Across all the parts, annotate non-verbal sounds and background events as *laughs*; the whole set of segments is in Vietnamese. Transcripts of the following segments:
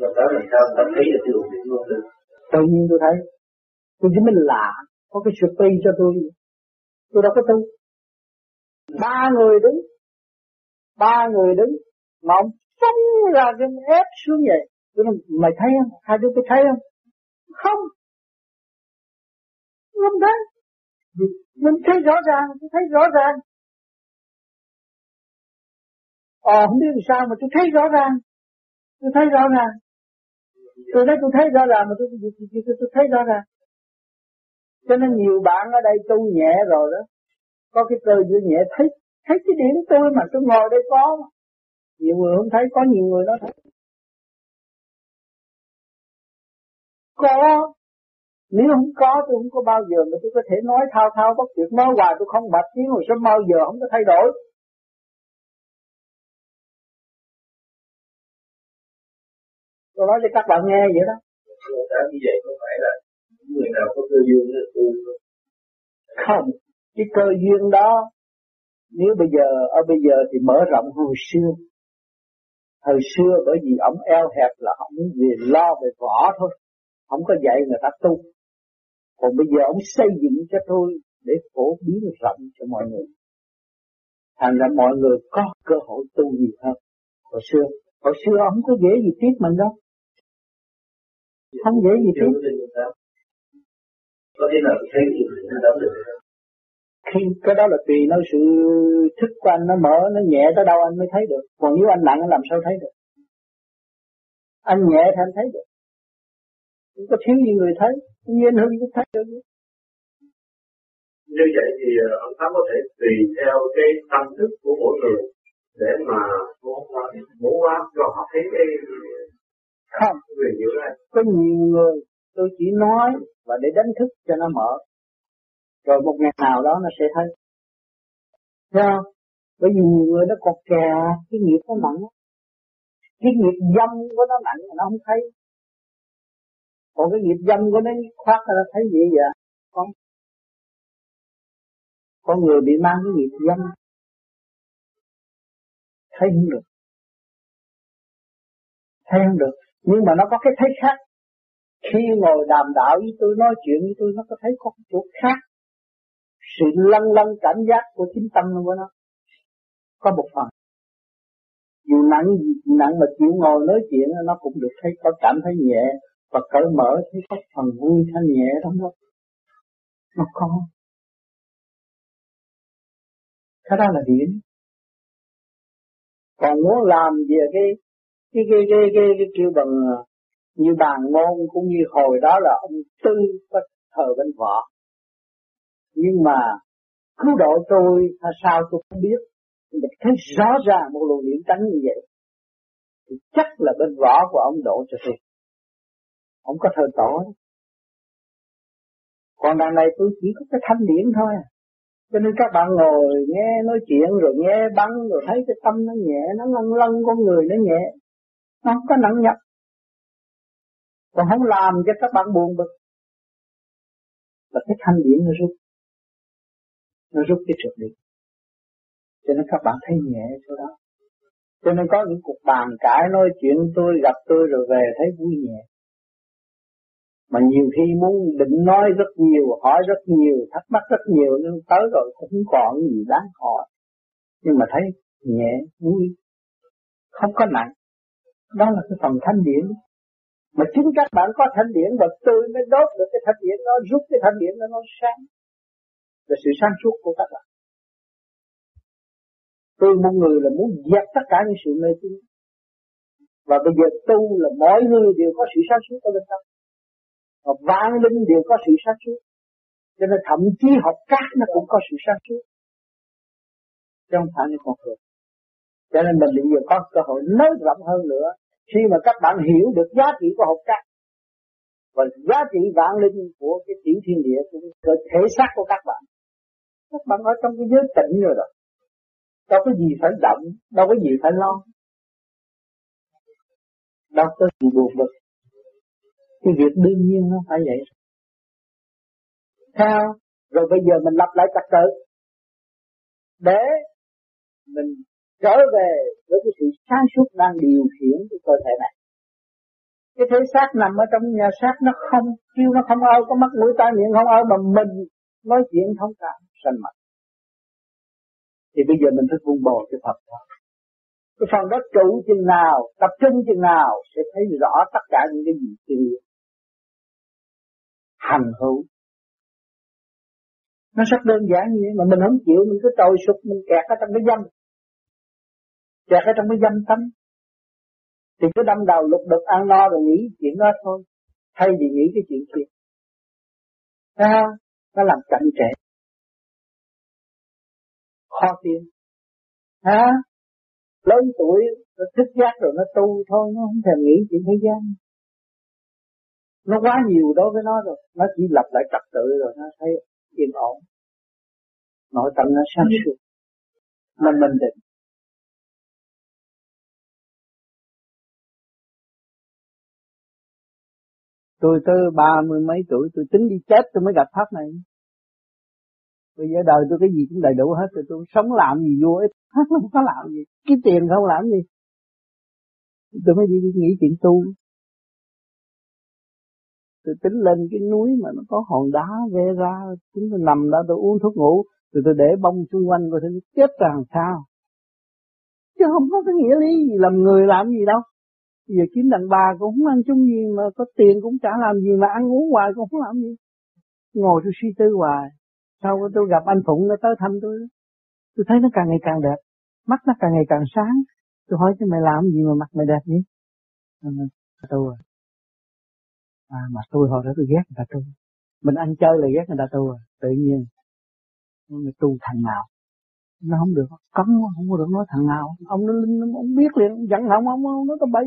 mà tới làm sao ta thấy được cái luồng điện luôn được tự nhiên tôi thấy, tôi chỉ mình lạ có cái sự pi cho tôi. Tôi đâu có tu ba người đứng, ba người đứng, mà ông phóng ra cái ép xuống vậy. Tôi nói, mày thấy không? Hai đứa có thấy không? Không. Không thấy. Mình thấy rõ ràng, tôi thấy rõ ràng. Ờ không biết làm sao mà tôi thấy rõ ràng tôi thấy rõ ràng. Tôi thấy tôi thấy rõ ràng mà tôi tôi, tôi, tôi, tôi thấy rõ ràng. Cho nên nhiều bạn ở đây tu nhẹ rồi đó. Có cái cơ duyên nhẹ. Thấy thấy cái điểm tôi mà tôi ngồi đây có mà. nhiều người không thấy có nhiều người nó thấy. Có. Nếu không có tôi không có bao giờ mà tôi có thể nói thao thao bất tuyệt. Nói hoài tôi không bạch tiếng rồi sao bao giờ không có thay đổi? Tôi nói cho các bạn nghe vậy đó. Đã như vậy có phải là người nào có cơ duyên để tu không cái cơ duyên đó nếu bây giờ ở bây giờ thì mở rộng hồi xưa. Hồi xưa bởi vì ông eo hẹp là ông về lo về võ thôi không có dạy người ta tu. Còn bây giờ ông xây dựng cho tôi để phổ biến rộng cho mọi người. Thành ra mọi người có cơ hội tu nhiều hơn. Hồi xưa hồi xưa ông có dễ gì tiếp mình đâu không dễ gì tiếp có thể là thấy nó được khi cái đó là tùy nó sự thức của anh nó mở nó nhẹ tới đâu anh mới thấy được. Còn nếu anh nặng anh làm sao thấy được? Anh nhẹ thì anh thấy được. Không có thiếu gì người thấy. Nhiên hưng cũng thấy được. Như vậy thì ờ, ông Pháp có thể tùy theo cái tâm thức của mỗi người để mà bố hóa cho họ thấy cái không có nhiều người, tôi chỉ nói và để đánh thức cho nó mở. Rồi một ngày nào đó nó sẽ thấy. Thấy không? Bởi vì nhiều người nó còn kè cái nghiệp nó nặng. Cái nghiệp dâm của nó nặng nó không thấy. Còn cái nghiệp dâm của nó khoát là nó thấy gì vậy à? Không. Con người bị mang cái nghiệp dâm. Thấy không được. Thấy không được. Nhưng mà nó có cái thấy khác. Khi ngồi đàm đạo với tôi, nói chuyện với tôi, Nó có thấy có chỗ khác. Sự lăn lăn cảm giác của chính tâm của nó. Có một phần. Dù nặng nặng mà chịu ngồi nói chuyện, nó cũng được thấy, có cảm thấy nhẹ. Và cởi mở, thấy có phần vui thanh nhẹ trong đó nó. Có. Cái đó là điểm còn muốn làm về cái cái cái cái cái, cái kêu bằng à, như bàn môn cũng như hồi đó là ông tư có thờ bên vợ nhưng mà cứu độ tôi hay sao tôi không biết? Mình mà thấy rõ ràng một luồng điện tánh như vậy. Thì chắc là bên võ của ông độ cho tôi. Ông có thờ tổ. Còn đằng này tôi chỉ có cái thanh điển thôi. Cho nên các bạn ngồi nghe nói chuyện rồi nghe bắn rồi thấy cái tâm nó nhẹ nó lăn lăn con người nó nhẹ nó không có nặng nhọc. Còn không làm cho các bạn buồn bực. Và cái thanh điển nó rút. Nó rút cái trượt đi. Cho nên các bạn thấy nhẹ chỗ đó. Cho nên có những cuộc bàn cãi nói chuyện tôi, gặp tôi rồi về thấy vui nhẹ. Mà nhiều khi muốn định nói rất nhiều, hỏi rất nhiều, thắc mắc rất nhiều, nhưng tới rồi cũng còn gì đáng hỏi. Nhưng mà thấy nhẹ, vui. Không có nặng đó là cái phần thanh điển mà chính các bạn có thanh điển và tôi mới đốt được cái thanh điển nó rút cái thanh điển nó nó sáng là sự sáng suốt của các bạn. Tôi một người là muốn dẹp tất cả những sự mê tín. Và bây giờ tu là mọi người đều có sự sáng suốt ở bên trong. Và vạn linh đều có sự sáng suốt. Cho nên thậm chí học cát nó cũng có sự sáng suốt. Chứ không phải như con người. Cho nên mình bây giờ có cơ hội nới rộng hơn nữa. Khi mà các bạn hiểu được giá trị của học cách, và giá trị vạn linh của cái tiểu thiên địa của cơ thể xác của các bạn. Các bạn ở trong cái giới tịnh rồi đó. Đâu có gì phải động, đâu có gì phải lo. Đâu có gì buồn bực. Cái việc đương nhiên nó phải vậy. Sao? Rồi bây giờ mình lập lại trật tự. Để mình trở về với cái sự sáng suốt đang điều khiển cái cơ thể này. Cái thế xác nằm ở trong nhà xác nó không, kêu nó không ơi có mắt mũi tai miệng không ơi mà mình nói chuyện không cảm sanh mặt thì bây giờ mình phải vun bồi cái Phật đó. Cái phần đó trụ chừng nào, tập trung chừng nào, sẽ thấy rõ tất cả những cái gì thiên hành hữu. Nó rất đơn giản như vậy mà mình không chịu, mình cứ trồi sụp, mình kẹt ở trong cái dâm kẹt ở trong cái dâm tâm thì cứ đâm đầu lục đục, ăn no rồi nghĩ chuyện đó thôi. Thay vì nghĩ cái chuyện kia thấy không nó làm chậm trễ. Khó tin. Hả lớn tuổi, nó thức giác rồi nó tu thôi, nó không thèm nghĩ chuyện thế gian. Nó quá nhiều đối với nó rồi, nó chỉ lập lại trật tự rồi, nó thấy yên ổn. Nội tâm nó sáng suốt. Nó minh định. Tôi tới ba mươi mấy tuổi tôi tính đi chết tôi mới gặp pháp này. Bây giờ đời tôi cái gì cũng đầy đủ hết rồi tôi sống làm gì vô ích. *laughs* Không có làm gì kiếm tiền không làm gì. Tôi mới đi, đi nghĩ chuyện tu. Tôi tính lên cái núi mà nó có hòn đá ve ra chúng tôi nằm đó tôi uống thuốc ngủ rồi tôi để bông xung quanh rồi tôi chết ra làm sao. Chứ không có cái nghĩa lý gì làm người làm gì đâu giờ kiếm đàn bà cũng không ăn chung gì mà có tiền cũng chả làm gì mà ăn uống hoài cũng không làm gì. Ngồi tôi suy tư hoài sau tôi gặp anh Phụng nó tới thăm tôi. Tôi thấy nó càng ngày càng đẹp mắt nó càng ngày càng sáng. Tôi hỏi cho mày làm gì mà mặt mày đẹp vậy? Tôi. À à, mà tôi hồi đó tôi ghét người ta tu mình ăn chơi là ghét người ta tu à tự nhiên. Người tu thằng nào? Nó không được cấm không có được nói thằng nào. Ông nó linh ông biết liền giận không ông ông nói tao bay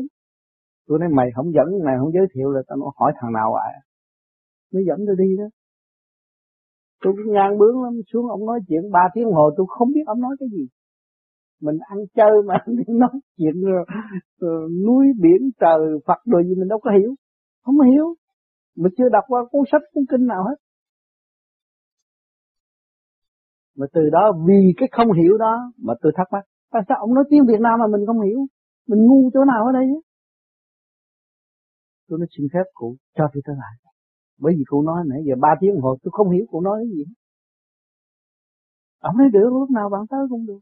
tôi nói mày không dẫn mày không giới thiệu là tao nói hỏi thằng nào à? Nó dẫn tôi đi đó. Tôi cũng ngang bướng lắm xuống ông nói chuyện ba tiếng hồ tôi không biết ông nói cái gì. Mình ăn chơi mà *laughs* nói chuyện rồi, rồi núi biển trời Phật đồ gì mình đâu có hiểu. Không hiểu. Mình chưa đọc qua cuốn sách cuốn kinh nào hết. Mà từ đó vì cái không hiểu đó mà tôi thắc mắc tại sao ông nói tiếng Việt Nam mà mình không hiểu? Mình ngu chỗ nào ở đây? Tôi nói xin phép cụ cho tôi trở lại. Bởi vì cụ nói nãy giờ ba tiếng hồ tôi không hiểu cụ nói cái gì. Ông nói được, lúc nào bạn tới cũng được.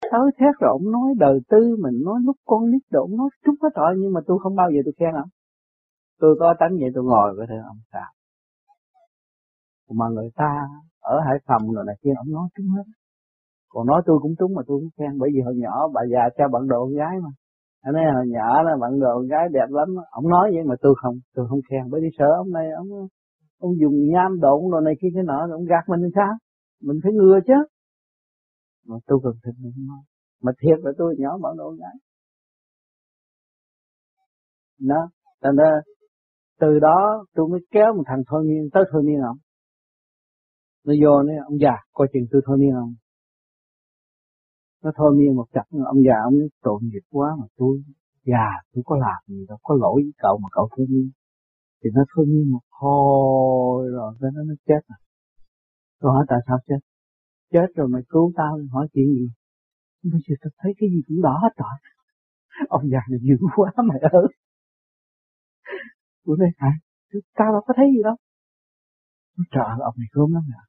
Tới thét rồi ông nói đời tư mình, nói lúc con nít rồi ông nói chút hết rồi nhưng mà tôi không bao giờ tôi khen ông. Tôi có tánh vậy tôi ngồi với thưa ông sao mà người ta ở Hải Phòng rồi này kia, ông nói trúng hết. Còn nói tôi cũng trúng mà tôi cũng khen, bởi vì hồi nhỏ bà già cho bạn đồ con gái mà anh nói, hồi nhỏ là bạn đồ gái đẹp lắm. Ông nói vậy mà tôi không tôi không khen. Bởi vì sợ ông này, ông ông dùng nham độn rồi này kia cái nọ, ông gạt mình làm sao? Mình phải ngừa chứ. Mà tôi cần thịt mình nói. Mà thiệt là tôi nhỏ bạn đồ gái. Đó thành ra từ đó tôi mới kéo một thằng thôi miên tới thôi miên ông. Nó vô nó ông già, coi chừng tôi thôi miên ông nó thôi miên một chặt ông già ông tội nghiệp quá mà tôi, già tôi có làm gì đâu, có lỗi với cậu mà cậu thôi miên. Thì nó thôi miên một hồi rồi cái nó nó chết rồi. Tôi hỏi, tại sao chết? Chết rồi mày cứu tao hỏi chuyện gì? Bây giờ tao thấy cái gì cũng đỏ hết rồi. *laughs* Ông già này dữ quá mày ơi. Bữa nay hả? Tao đâu có thấy gì đâu. Trời ông này gớm lắm nè.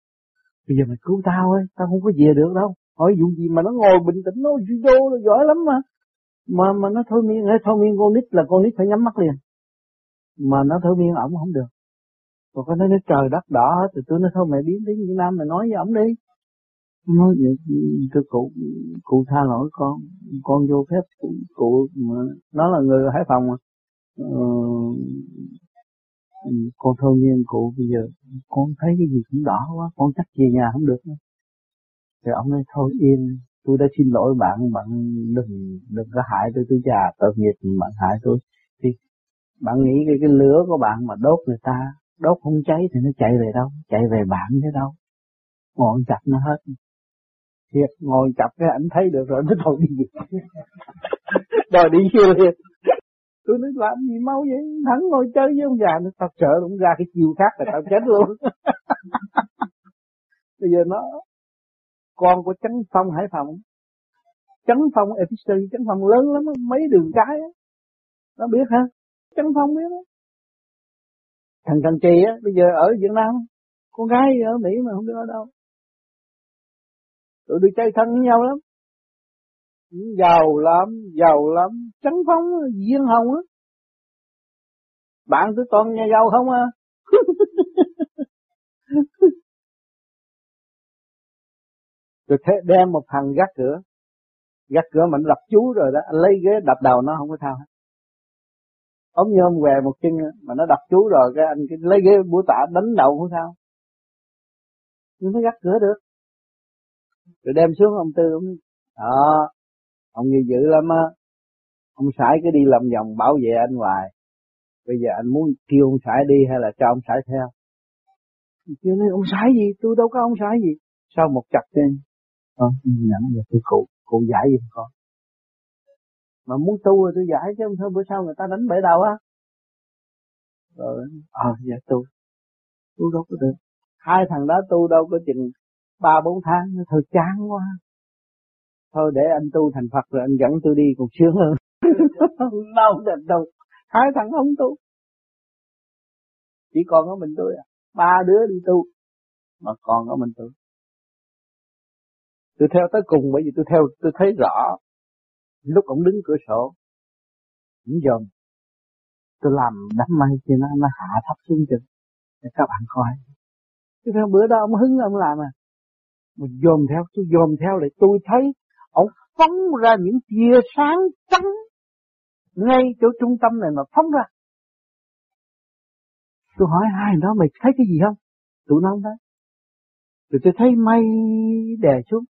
Bây giờ mày cứu tao ơi tao không có về được đâu hỏi vụ gì mà nó ngồi bình tĩnh nó judo nó giỏi lắm mà. Mà mà nó thôi miên thôi miên con nít là con nít phải nhắm mắt liền. Mà nó thôi miên ổng không được. Còn có nói trời đất đỏ hết thì tôi nói thôi mẹ biến đến Việt Nam mà nói với ổng đi. Nói vậy tôi cụ cụ tha lỗi con con vô phép cụ, cụ mà nó là người Hải Phòng mà. Ờ, con thôi miên cụ bây giờ con thấy cái gì cũng đỏ quá con chắc về nhà không được nữa thì ông nói thôi yên. Tôi đã xin lỗi bạn bạn đừng đừng có hại tôi tôi già tội nghiệp bạn hại tôi. Thì bạn nghĩ cái cái lửa của bạn mà đốt người ta đốt không cháy thì nó chạy về đâu? Chạy về bạn chứ đâu? Ngọn chặt nó hết. Thiệt ngồi chặt cái ảnh thấy được rồi nó thôi đi đòi đi kia *laughs* thiệt, tôi nói làm gì mau vậy? Thắng ngồi chơi với ông già nó tao sợ ông ra cái chiều khác là tao chết luôn. *laughs* Bây giờ nó con của chấn phong hải phòng. Chấn phong efficiency chấn phong lớn lắm mấy đường cái nó biết ha Trấn phong biết đó thằng thằng trì á, bây giờ ở Việt Nam, con gái ở Mỹ mà không biết ở đâu. Tụi đi chơi thân với nhau lắm. Giàu lắm giàu lắm. Trấn phong duyên hồng á. Bạn tôi toàn nhà giàu không à? *laughs* tôi thế đem một thằng gác cửa. Gác cửa mình đập chú rồi đó, anh lấy ghế đập đầu nó không có sao hết. Ống nhôm què một chân mà nó đập chú rồi, cái anh cái lấy ghế búa tạ đánh đầu không sao. Nhưng nó gác cửa được. Rồi đem xuống ông tư, ông đó, ông như dữ lắm á. Ông sải cái đi làm vòng bảo vệ anh hoài. Bây giờ anh muốn kêu ông sải đi hay là cho ông sải theo? Kêu nói ông sải gì? Tôi đâu có ông sải gì. Sau một chặt trên con nhận được tôi cụ cụ giải gì con mà muốn tu rồi tôi giải chứ không thôi, bữa sau người ta đánh bể đầu á. Rồi ờ dạ tu. Tu đâu có được. Hai thằng đó tu đâu có chừng ba, bốn tháng thôi chán quá. Thôi để anh tu thành Phật rồi anh dẫn tôi đi còn sướng hơn. *laughs* Đâu được đâu. Hai thằng không tu. Chỉ còn có mình tôi à. Ba đứa đi tu, mà còn có mình tôi tôi theo tới cùng bởi vì tôi theo, tôi thấy rõ. Lúc ông đứng cửa sổ những dòm. Tôi làm đám mây thì nó nó hạ thấp xuống chừng. Để các bạn coi. Chứ theo bữa đó ông hứng ông làm à. Mình dòm theo, tôi dòm theo lại tôi thấy ông phóng ra những tia sáng trắng ngay chỗ trung tâm này mà phóng ra. Tôi hỏi hai đó mày thấy cái gì không? Tụi nó không thấy. Rồi tôi thấy mây đè xuống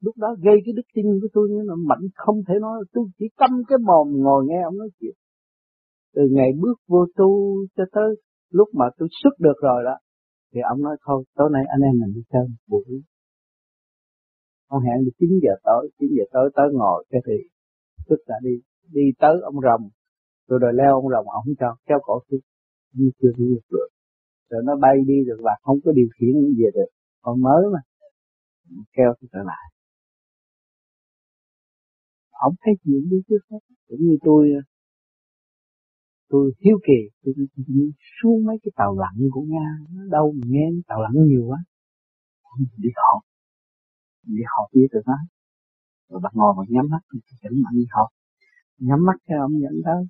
lúc đó gây cái đức tin của tôi nó mạnh không thể nói. Tôi chỉ câm cái mồm ngồi nghe ông nói chuyện. Từ ngày bước vô tu cho tới lúc mà tôi xuất được rồi đó, thì ông nói, thôi, tối nay anh em mình đi chơi buổi. Ông hẹn được 9 giờ tối 9 giờ tối tới ngồi cái thì tức là đi đi tới ông rồng. Tôi rồi leo ông rồng, ông không cho, kéo cổ tôi như chưa đi được rồi nó bay đi được và không có điều khiển gì được. Còn mới mà, kéo tôi trở lại ông thấy chuyện đi trước hết. Cũng như tôi ờ, tôi hiếu kỳ, tôi xuống mấy cái tàu lặn của nga, nó đâu mà nghe tàu lặn nhiều quá. Đi học đi học với tụi nó. Rồi bạn ngồi mà nhắm mắt thì chỉnh mạnh đi học nhắm mắt cho ông dẫn tới.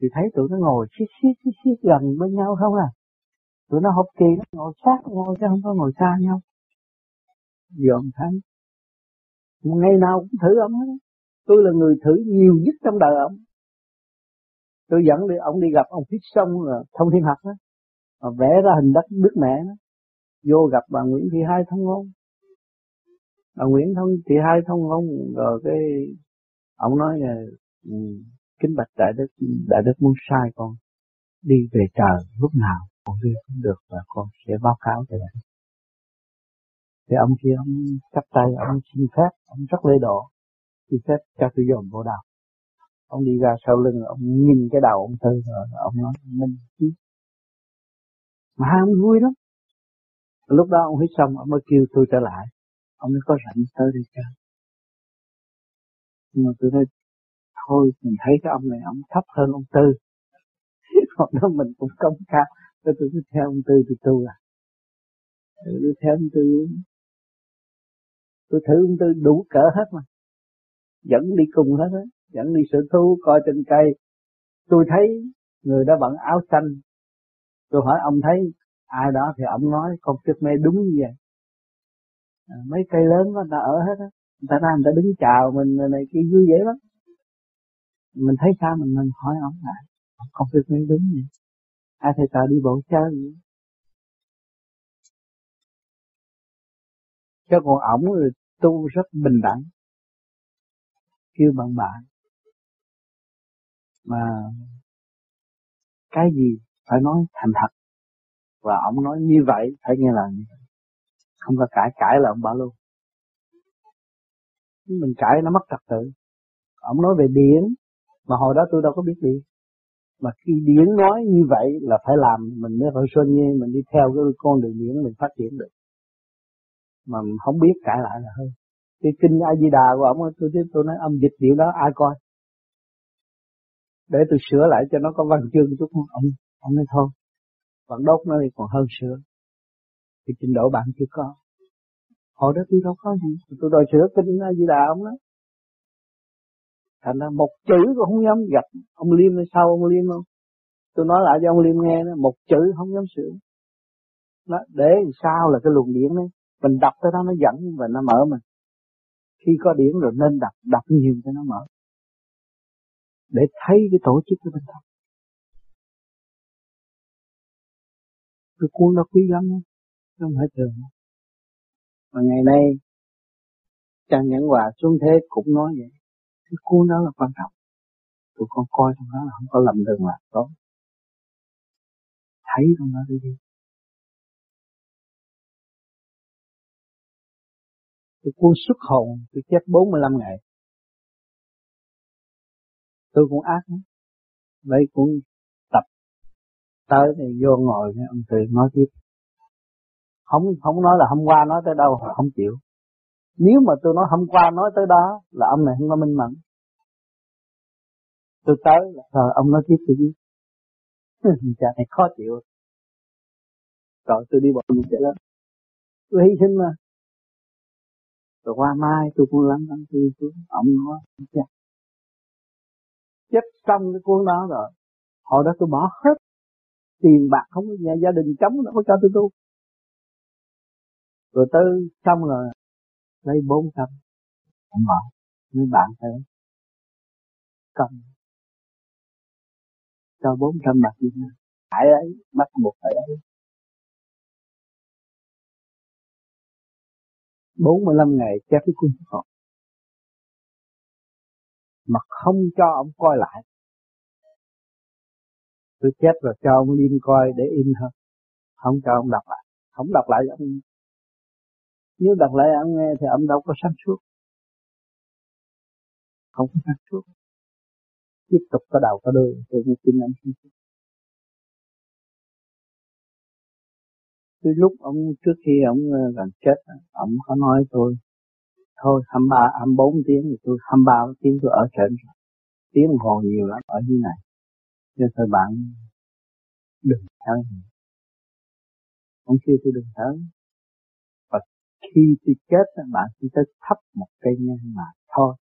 Thì thấy tụi nó ngồi xiết xiết xiết xiết gần bên nhau không à? Tụi nó học kỳ, nó ngồi sát nhau chứ không có ngồi xa nhau. Dòm thấy, ngày nào cũng thử ông hết tôi là người thử nhiều nhất trong đời ông. Tôi dẫn đi, ông đi gặp ông Phít Sông là thông thiên học đó. Mà vẽ ra hình đất Đức Mẹ đó. Vô gặp bà Nguyễn Thị Hai thông ngôn. Bà Nguyễn thông, Thị Hai thông ngôn, rồi cái, ông nói là ừ, kính bạch đại đức đại đức muốn sai con đi về trời, lúc nào con đi cũng được và con sẽ báo cáo cho đại thì ông kia ông chắp tay, ông xin phép, ông rất lễ độ xin phép cho tôi dồn vô đầu ông đi ra sau lưng, ông nhìn cái đầu ông tư, rồi ông nói, minh chứ mà hai ông vui lắm. Lúc đó ông hít xong ông mới kêu tôi trở lại. Ông mới có rảnh tới đi chơi. Nhưng mà tôi nói, thôi, mình thấy cái ông này, ông thấp hơn ông tư. *laughs* Còn đó mình cũng công cao tôi tôi cứ theo ông tư tôi tu à. Tôi theo ông tư. Tôi thử ông tư đủ cỡ hết mà dẫn đi cùng hết á dẫn đi sở thú coi trên cây. Tôi thấy người đó bận áo xanh. Tôi hỏi ông thấy ai đó thì ông nói con kiếp mê đúng như vậy. À, mấy cây lớn đó người ta ở hết á. Người ta ra người ta đứng chào mình này kia vui vẻ lắm. Mình thấy sao? Mình mình hỏi ông lại không biết mê đúng vậy? Ai thầy trò đi bộ chơi vậy? Chứ còn ổng tu rất bình đẳng kêu bằng bạn. Mà cái gì phải nói thành thật. Và ông nói như vậy, phải nghe là như vậy không có cãi cãi là ông bảo luôn. Mình cãi nó mất trật tự. Ông nói về điển, mà hồi đó tôi đâu có biết điển. Mà khi điển nói như vậy là phải làm, mình mới phải xuân như mình đi theo cái con đường điển mình phát triển được. Mà không biết cãi lại là hơi cái kinh A Di Đà của ông tôi tiếp tôi nói âm dịch điều đó ai coi? Để tôi sửa lại cho nó có văn chương chút không ông ông nói thôi. Vẫn đốt nó thì còn hơn sửa. Thì trình độ bạn chưa có. Hồi đó tôi đâu có gì. Tôi đòi sửa kinh A Di đà ông đó. Thành ra một chữ cũng không dám gặp. Ông liêm hay sau ông liêm không? Tôi nói lại cho ông liêm nghe đó, một chữ không dám sửa. Đó, để sao là cái luồng điển đấy. Mình đọc tới đó nó dẫn và nó mở mình khi có điển rồi nên đọc đọc nhiều cho nó mở. Để thấy cái tổ chức của bên trong cái cuốn đó quý lắm không phải thường. Mà ngày nay, Trang Nhẫn Hòa xuống thế cũng nói vậy. Cái cuốn đó là quan trọng. Tụi con coi trong đó là không có lầm đường là tốt. Thấy trong đó đi đi cái cuốn xuất hồn, tôi chết 45 ngày. Tôi cũng ác lắm. Cũng cuốn tập. Tới thì vô ngồi nghe ông Tuyền nói tiếp. Không không nói là hôm qua nói tới đâu không chịu. Nếu mà tôi nói hôm qua nói tới đó, là ông này không có minh mẫn. Tôi tới rồi ông nói tiếp tôi biết. *laughs* Cha này khó chịu. Rồi tôi đi bộ mình chạy lên tôi hy sinh mà rồi qua mai, tôi cũng lắng lắng tôi xuống, ông nói chết chết xong cái cuốn đó rồi. Hồi đó tôi bỏ hết tiền bạc, không có nhà gia đình chống nó có cho tôi tu. Rồi tới xong rồi, lấy bốn trăm. Ông bảo, mấy bạn tới cầm cho bốn trăm bạc Việt Nam phải ấy, bắt buộc phải ấy. Bốn mươi lăm ngày chép cái cuốn học mà không cho ông coi lại. Tôi chép rồi, cho ông liên coi để in thôi không cho ông đọc lại. Không đọc lại ông nếu đọc lại ông nghe thì ông đâu có sáng suốt. Không có sáng suốt. Tiếp tục có đầu có đuôi, tôi mới tin ông sáng suốt. Cái lúc ông, trước khi ông ờ, gần chết, ông có nói tôi, thôi 23 24 tiếng thì tôi 23 tiếng tôi ở trên. Rồi tiếng hồ nhiều lắm, ở dưới này. Cho thôi bạn, đừng thở ông kêu tôi đừng thở và khi tôi chết bạn chỉ tới thắp một cây nhang mà thôi.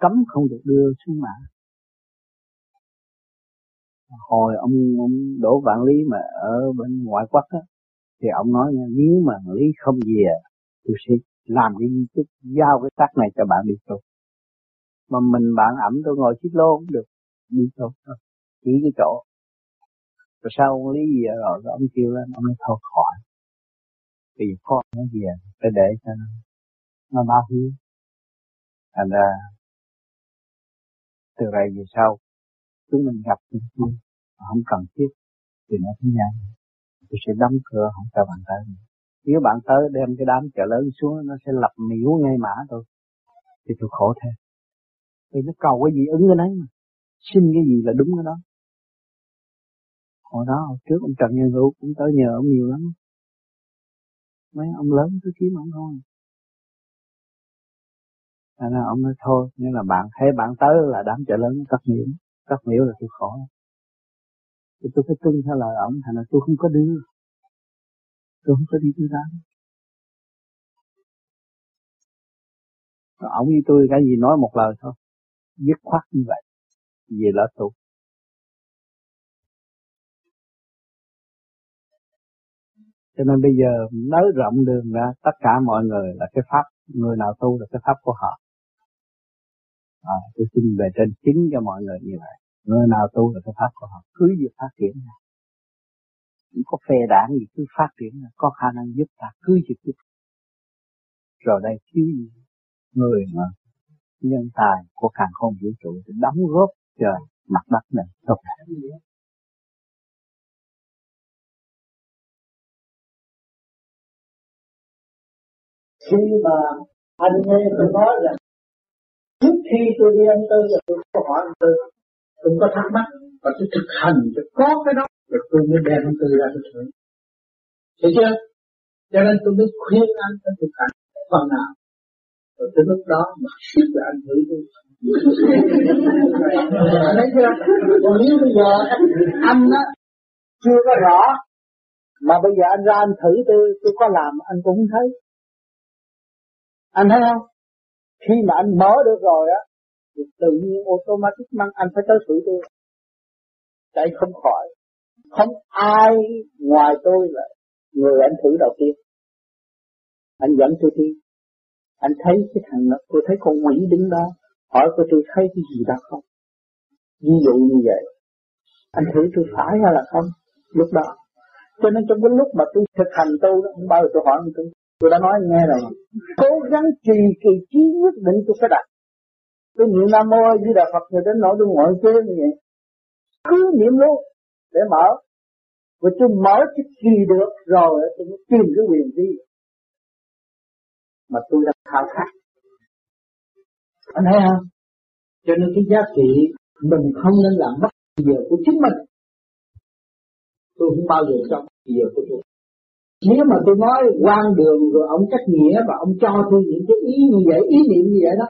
Cấm không được đưa xuống mạng hồi ông ông đổ vạn lý mà ở bên ngoại quốc á, thì ông nói nha, nếu mà lý không về, tôi sẽ làm cái di tích, giao cái tác này cho bạn đi tu mà mình bạn ẩm tôi ngồi chiếc lô cũng được, đi tu chỉ cái chỗ. Rồi sau ông lý về rồi ông kêu lên, ông nói, thôi, khỏi. Vì con nó về, phải để cho nó nó báo hiếu. Thành ra, từ đây về sau chúng mình gặp những mà không cần thiết thì nó thế nhau tôi sẽ đóng cửa không cho bạn tới. Nếu bạn tới đem cái đám chợ lớn xuống nó sẽ lập miếu ngay mã tôi thì tôi khổ thêm. Vì nó cầu cái gì ứng cái đấy mà. Xin cái gì là đúng cái đó. Hồi đó hồi trước ông Trần Nhân Hữu cũng tới nhờ ông nhiều lắm. Mấy ông lớn cứ kiếm ông thôi. Thế nên ông nói thôi, nghĩa là bạn thấy bạn tới là đám chợ lớn cắt nhiên cắt hiểu là tôi khổ. Thì tôi phải tuân theo lời ông, thành ra tôi không có đưa. Tôi không có đi đưa đám. Ông với tôi cái gì nói một lời thôi. Dứt khoát như vậy. Về lỡ tụ. Cho nên bây giờ nới rộng đường ra tất cả mọi người là cái pháp, người nào tu là cái pháp của họ. À, tôi xin về trên chính cho mọi người như vậy. Người nào tu là cái pháp của họ, cứ việc phát triển ra. cũng có phê đảng gì cứ phát triển ra, có khả năng giúp ta cứ việc giúp. Rồi đây thiếu người mà nhân tài của càng không vũ trụ để đóng góp cho mặt đất này tốt đẹp. Khi mà anh nghe tôi nói rằng trước khi tôi đi ăn tư là tôi có hỏi ăn tư. Tôi có thắc mắc và tôi thực hành, tôi có cái đó. Rồi tôi mới đem ăn tư ra tôi thử. Thấy chưa? Cho nên tôi mới khuyên anh phải thực hành phần nào. Rồi tới lúc đó mà sức là anh thử tôi. *laughs* Thấy chưa? Còn nếu bây giờ anh á chưa có rõ, mà bây giờ anh ra anh thử tôi tôi có làm, anh cũng thấy. Anh thấy không? Khi mà anh mở được rồi á, thì tự nhiên automatic mang anh phải tới thử tôi chạy không khỏi. Không ai ngoài tôi là người anh thử đầu tiên. Anh dẫn tôi đi. Anh thấy cái thằng đó, tôi thấy con quỷ đứng đó. Hỏi tôi tôi thấy cái gì đó không? Ví dụ như vậy. Anh thử tôi phải hay là không? Lúc đó. Cho nên trong cái lúc mà tôi thực hành tu đó, không bao giờ tôi hỏi anh tôi tôi đã nói nghe rồi. Cố gắng trì kỳ trí nhất định tôi phải đạt tôi niệm nam mô di đà phật, người đến nỗi tôi ngồi kia như vậy. Cứ niệm luôn để mở. Và tôi mở cái gì được rồi, tôi mới tìm cái quyền đi mà tôi đã khao khát. Anh thấy không? Cho nên cái giá trị mình không nên làm mất giờ của chính mình. Tôi không bao giờ cho giờ của tôi nếu mà tôi nói quan đường rồi ông cách nghĩa và ông cho tôi những cái ý như vậy, ý niệm như vậy đó,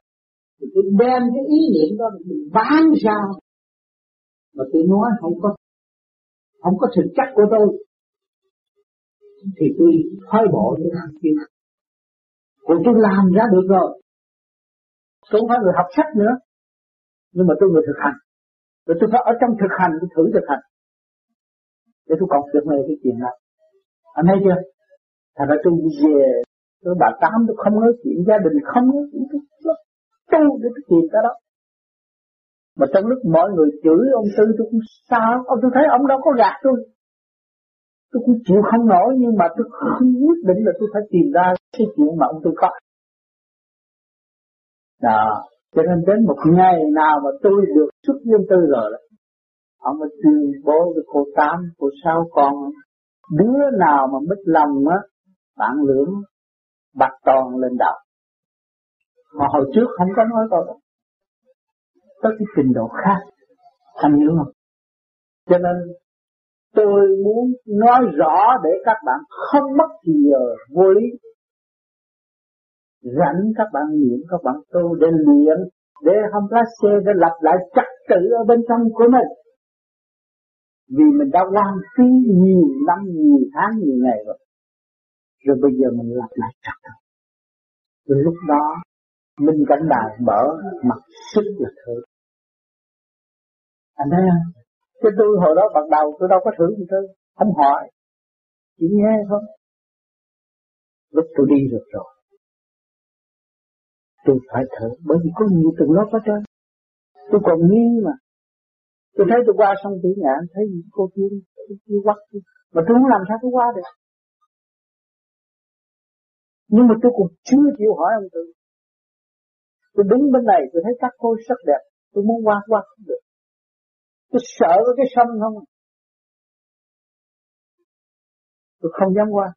thì tôi đem cái ý niệm đó mình bán ra. Mà tôi nói không có không có thực chất của tôi, thì tôi thoái bộ cái làm kia. Còn tôi làm ra được rồi. Tôi không phải người học sách nữa, nhưng mà tôi người thực hành. Rồi tôi phải ở trong thực hành, tôi thử thực hành. Để tôi còn được này cái chuyện này anh thấy chưa? Thành ra tôi về, tôi bà tám tôi không nói chuyện, gia đình không nói chuyện, tôi tu để tôi tìm cái đó. Mà trong lúc mọi người chửi ông tư, tôi cũng sao? Ông, tôi thấy ông đâu có gạt tôi. Tôi cũng chịu không nổi, nhưng mà tôi không quyết định là tôi phải tìm ra cái chuyện mà ông tôi có. Đó. Cho nên đến một ngày nào mà tôi được xuất dương tư rồi đó ông mới tuyên bố với cô tám, cô sáu con đứa nào mà mất lòng á, bạn lưỡng bạch toàn lên đầu. Mà hồi trước không có nói câu đó. Có cái trình độ khác. Anh hiểu không? Cho nên, tôi muốn nói rõ để các bạn không mất giờ vô lý. Rảnh các bạn niệm, các bạn tu để luyện, để không lá xe để lập lại trật tự ở bên trong của mình vì mình đã quan phí nhiều năm, nhiều tháng, nhiều ngày rồi. Rồi bây giờ mình lặp lại trật tự rồi lúc đó, minh cảnh đài mở mặt sức là thử. Anh thấy không? Chứ tôi hồi đó bắt đầu, tôi đâu có thử gì tôi không hỏi. Chỉ nghe thôi. Lúc tôi đi được rồi, tôi phải thử, bởi vì có nhiều từng lớp hết trơn. Tôi còn nghi mà tôi thấy tôi qua sông tỷ Ngạn thấy cô kia tôi kia quắc mà tôi muốn làm sao tôi qua được? Nhưng mà tôi cũng chưa chịu hỏi ông tôi tôi đứng bên này, tôi thấy các cô rất đẹp. Tôi muốn qua qua không được. Tôi sợ cái sông không? Tôi không dám qua.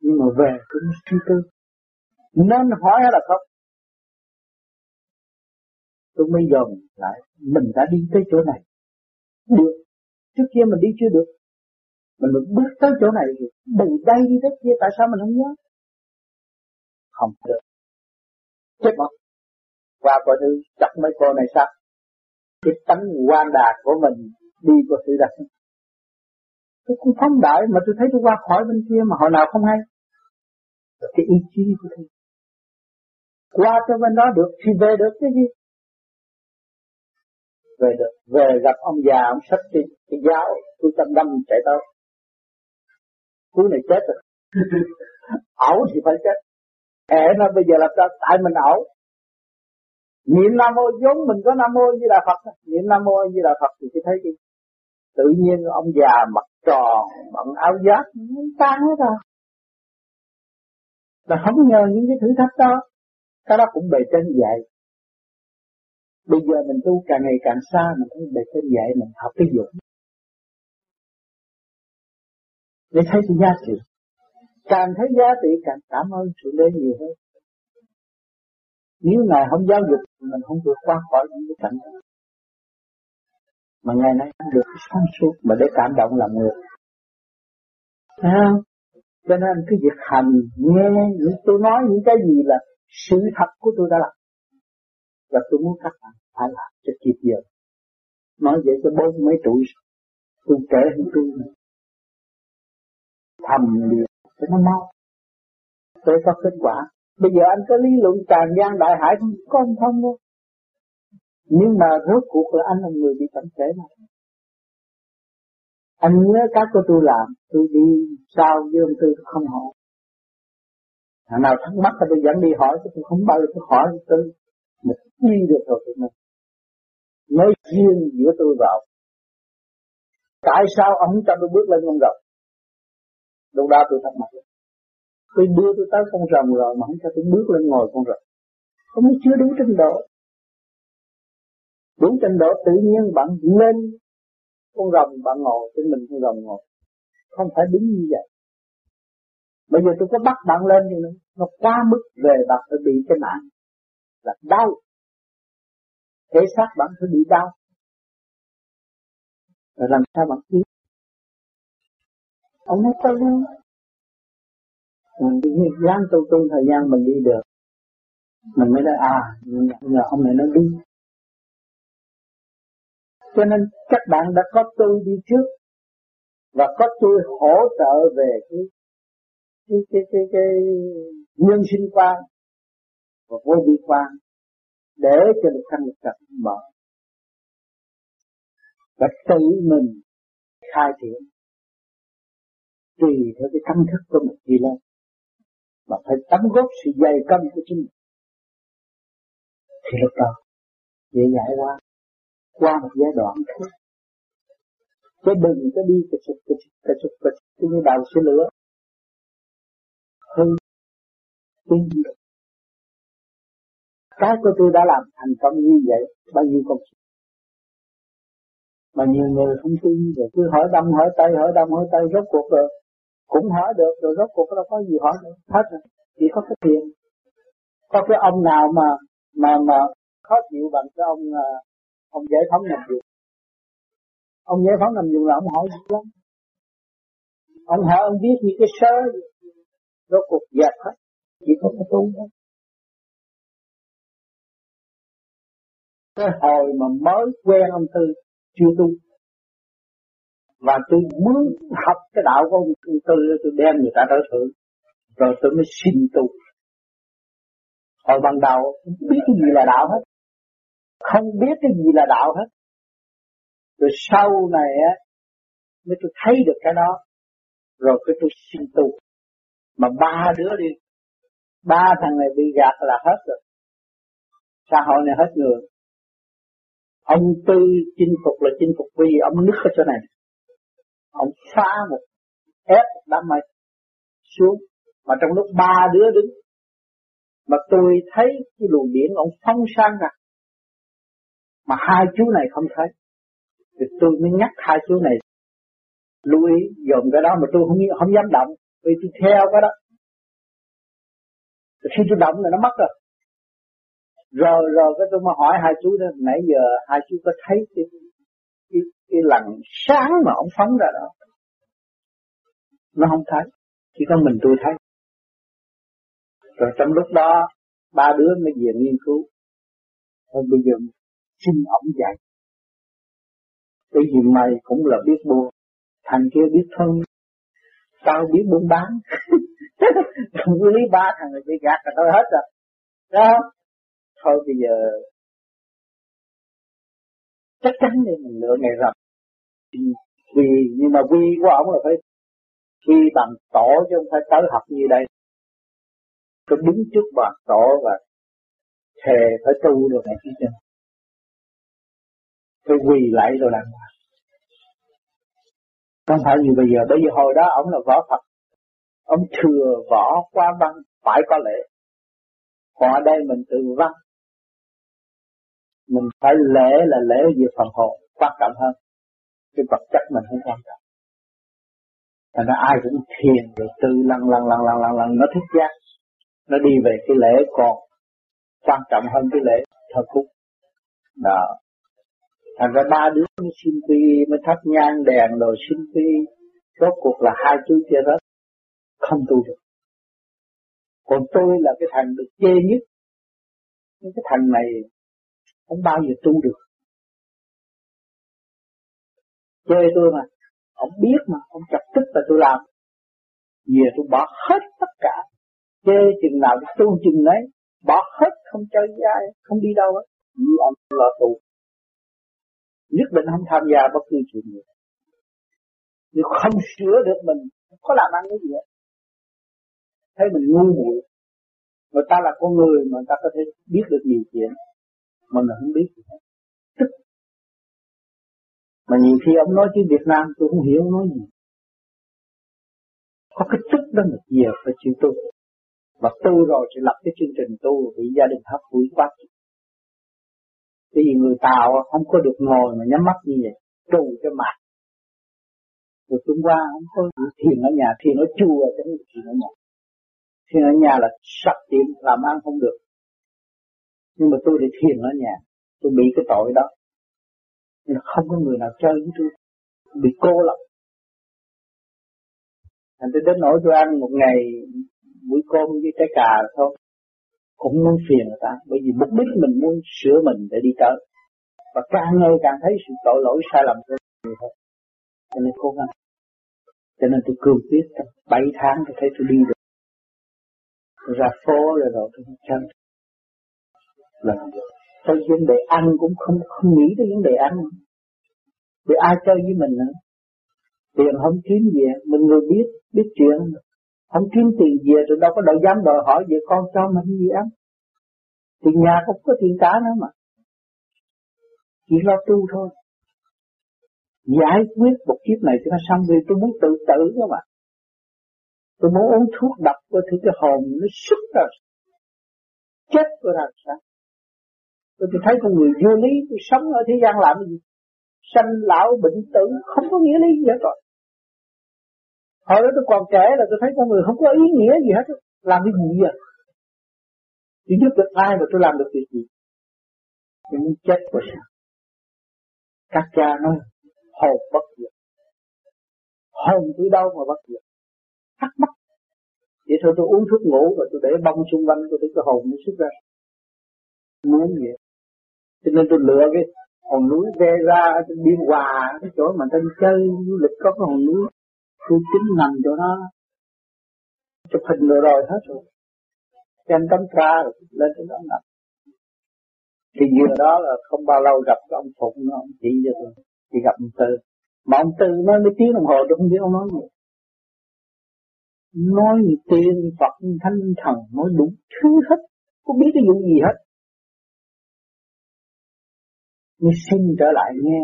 Nhưng mà về tôi mới suy tư. Nên hỏi hay là không? Tôi mới dòm lại, mình đã đi tới chỗ này. Được, trước kia mình đi chưa được. Mình được bước tới chỗ này từ đây đi tới kia, tại sao mình không nhớ? Không được chết mất. Qua coi thứ chặt mấy cô này sao? Cái tánh quan đà của mình đi qua sự đặt tôi cũng phóng đại, mà tôi thấy tôi qua khỏi bên kia mà hồi nào không hay. Cái ý chí của tôi. Qua cho bên đó được, thì về được cái gì? Về được về gặp ông già ông sách cái, cái giáo tôi tâm đâm chạy tới. Cú này chết rồi. *laughs* Ẩu thì phải chết. Ẻ nó bây giờ là sao tại mình ẩu. Niệm nam mô vốn mình có nam mô như là phật. Niệm nam mô như là phật thì thấy gì tự nhiên ông già mặt tròn bận áo giáp. Tan hết rồi. Là không nhờ những cái thử thách đó. Cái đó cũng bề trên dạy bây giờ mình tu càng ngày càng xa, mình thấy bề trên dạy mình học cái dụng. Để thấy sự giá trị. Càng thấy giá trị, càng cảm ơn sự đế nhiều hơn. Nếu ngài không giáo dục, mình không vượt qua khỏi những cái cảnh đó. Mà ngày nay không được sáng suốt mà để cảm động lòng người. Thấy không? Cho nên cái việc hành, nghe những tôi nói những cái gì là sự thật của tôi đã làm và tôi muốn các bạn phải làm cho kịp giờ. Nói vậy cho bốn mấy tuổi tôi trẻ hơn tôi thầm liền cho nó mau. Tôi có kết quả. Bây giờ anh có lý luận tràn gian đại hải không? Có anh không đâu. Nhưng mà rốt cuộc là anh là người bị chậm trễ mà. Anh nhớ các của tôi làm. Tôi đi sao với ông tư không hỏi. Thằng nào thắc mắc thì tôi dẫn đi hỏi tôi không bao giờ tôi hỏi ông tư mình đi được rồi thì mình nói riêng giữa tôi vào tại sao ông cho tôi bước lên con rồng lúc đó tôi thắc mắc. Tôi đưa tôi tới con rồng rồi mà không cho tôi bước lên ngồi con rồng. Không chưa đúng trình độ đúng trình độ tự nhiên bạn lên con rồng bạn ngồi trên mình con rồng ngồi. Không phải đứng như vậy. Bây giờ tôi có bắt bạn lên thì nó, nó quá mức về bạn phải bị cái nạn là đau. Thể xác bạn phải bị đau. Rồi làm sao bạn biết ông nói tao luôn mình đi dán tu tu thời gian mình đi được. Mình mới nói à nhờ ông này nó đi. Cho nên các bạn đã có tôi đi trước và có tôi hỗ trợ về cái cái cái cái, cái nhân sinh quan và vô vi quan để cho được thanh được trật mở và tự mình khai triển tùy theo cái tâm thức của mình đi lên mà phải đóng góp sự dày công của chính mình thì lúc đó dễ giải qua, qua một giai đoạn khác chứ đừng có đi cái sụp cái sụp cái sụp cái sụp như đầu xe lửa hư tin được cái của tôi đã làm thành công như vậy, bao nhiêu công sức? Mà nhiều người không tin rồi cứ hỏi đông, hỏi tây, hỏi đông, hỏi tây, rốt cuộc rồi. Cũng hỏi được, rồi rốt cuộc đâu có gì hỏi được. Hết rồi. Chỉ có cái tiền có cái ông nào mà mà mà khó chịu bằng cái ông à, ông giải phóng nằm giường ông giải phóng nằm giường là ông hỏi gì lắm. Ông hỏi, ông biết như cái sơ rốt cuộc dẹp hết. Chỉ có cái tu thôi. Cái hồi mà mới quen ông tư, chưa tu. Và tôi muốn học cái đạo của ông tư, tôi đem người ta tới thử. Rồi tôi mới xin tu. Hồi ban đầu không biết cái gì là đạo hết. Không biết cái gì là đạo hết. Rồi sau này á, mới tôi thấy được cái đó. Rồi cái tôi xin tu. Mà ba đứa đi, ba thằng này bị gạt là hết rồi. Xã hội này hết người ông tư chinh phục là chinh phục vì ông nứt ở chỗ này. Ông phá một ép đám mây xuống. Mà trong lúc ba đứa đứng, mà tôi thấy cái luồng điện ông phóng sang ra, mà hai chú này không thấy, thì tôi mới nhắc hai chú này, lưu ý, dồn cái đó mà tôi không không dám động, vì tôi theo cái đó. Thì khi tôi động là nó mất rồi rồi rồi cái tôi mới hỏi hai chú đó nãy giờ hai chú có thấy cái cái, cái lần sáng mà ông phóng ra đó? Nó không thấy chỉ có mình tôi thấy. Rồi trong lúc đó ba đứa mới về nghiên cứu. Thôi bây giờ xin ổng dạy. Cái gì mày cũng là biết buôn thằng kia biết thân tao biết buôn bán. *laughs* Không lý ba thằng này bị gạt là thôi hết rồi. Đó thôi bây giờ chắc chắn thì mình lựa ngày rằm. Vì nhưng mà quy của ông là phải quy bằng tổ chứ không phải tới học như đây. Tôi đứng trước bàn tổ và thề phải tu được này kia chân tôi quỳ lại rồi làm không phải như bây giờ bây giờ hồi đó ông là võ Phật. Ông thừa võ qua văn, phải có lễ. Còn ở đây mình từ văn mình phải lễ là lễ về phần hồn, quan trọng hơn. Cái vật chất mình không quan trọng. Thành ra ai cũng thiền rồi tư lần lần lần lần lần lần nó thích giác. Nó đi về cái lễ còn quan trọng hơn cái lễ thờ cúng. Đó. Thành ra ba đứa mới xin quy mới thắp nhang đèn rồi xin quy rốt cuộc là hai chú kia đó không tu được. Còn tôi là cái thằng được chê nhất. Cái thằng này không bao giờ tu được. Chơi tôi mà, ông biết mà, ông chặt tức là tôi làm. Về tôi bỏ hết tất cả. Chơi chừng nào tôi tu chừng đấy bỏ hết, không chơi với ai, không đi đâu hết. Như ông lo tu. Nhất định không tham gia bất cứ chuyện gì. Nếu không sửa được mình, không có làm ăn cái gì hết. Thấy mình ngu muội. Người ta là con người mà người ta có thể biết được nhiều chuyện mình là không biết gì hết. Tức. Mà nhiều khi ông nói tiếng Việt Nam tôi không hiểu ông nói gì. Có cái tức đó mà giờ phải chịu tu. Và tu rồi thì lập cái chương trình tu bị gia đình hấp hủi quá. Bởi vì người Tàu không có được ngồi mà nhắm mắt như vậy Tu cho mặt Rồi chúng qua không có thiền ở nhà, Thiền ở chùa chứ không thiền ở nhà. Thiền ở nhà là sạch tiệm làm ăn không được. Nhưng mà tôi thì thiền ở nhà, Tôi bị cái tội đó. Nhưng không có người nào chơi với tôi. Bị cô lập. Thành tôi đến nỗi tôi ăn một ngày buổi cơm với trái cà thôi. Cũng muốn phiền người ta, bởi vì mục đích mình muốn sửa mình để đi tới. Và càng ngày càng thấy sự tội lỗi sai lầm của người thôi cho nên cố gắng. Cho nên tôi cương quyết trong bảy tháng tôi thấy tôi đi được tôi ra phố rồi rồi tôi chân làm được tới vấn đề ăn cũng không không nghĩ tới vấn đề ăn. Vì ai chơi với mình nữa? Tiền không kiếm gì mình người biết biết chuyện. Không kiếm tiền về rồi đâu có đợi dám đòi hỏi về con cho mình gì ăn. Tiền nhà không có tiền cả nữa mà. Chỉ lo tu thôi. Giải quyết một kiếp này cho nó xong rồi. tôi muốn tự tử đó mà. Tôi muốn uống thuốc độc của thì cái hồn nó xuất ra, chết tôi làm sao tôi thấy con người vô lý, tôi sống ở thế gian làm gì? Sanh lão bệnh tử, không có nghĩa lý gì hết rồi. Hồi đó tôi còn trẻ là tôi thấy con người không có ý nghĩa gì hết. Làm cái gì vậy? Chỉ giúp được ai mà tôi làm được việc gì. Tôi muốn chết của sao các cha nói, hồn bất diệt. Hồn từ đâu mà bất diệt? Thắc mắc. Vậy thôi tôi uống thuốc ngủ và tôi để bông xung quanh tôi để cái hồn nó xuất ra. Muốn vậy cho nên tôi lựa cái hòn núi ve ra biên hòa, cái chỗ mà tôi chơi du lịch có cái hòn núi tôi chính nằm chỗ đó. Chụp hình rồi rồi hết rồi. Trên tấm tra rồi lên cái đó nằm. Thì vừa đó là không bao lâu gặp cái ông Phụng nó ông chỉ cho tôi, chỉ gặp ông Tư. Mà ông Tư nói mấy tiếng đồng hồ, tôi không biết ông nói gì. Nói tiên Phật thanh thần nói đúng thứ hết không biết cái vụ gì hết mới xin trở lại nghe.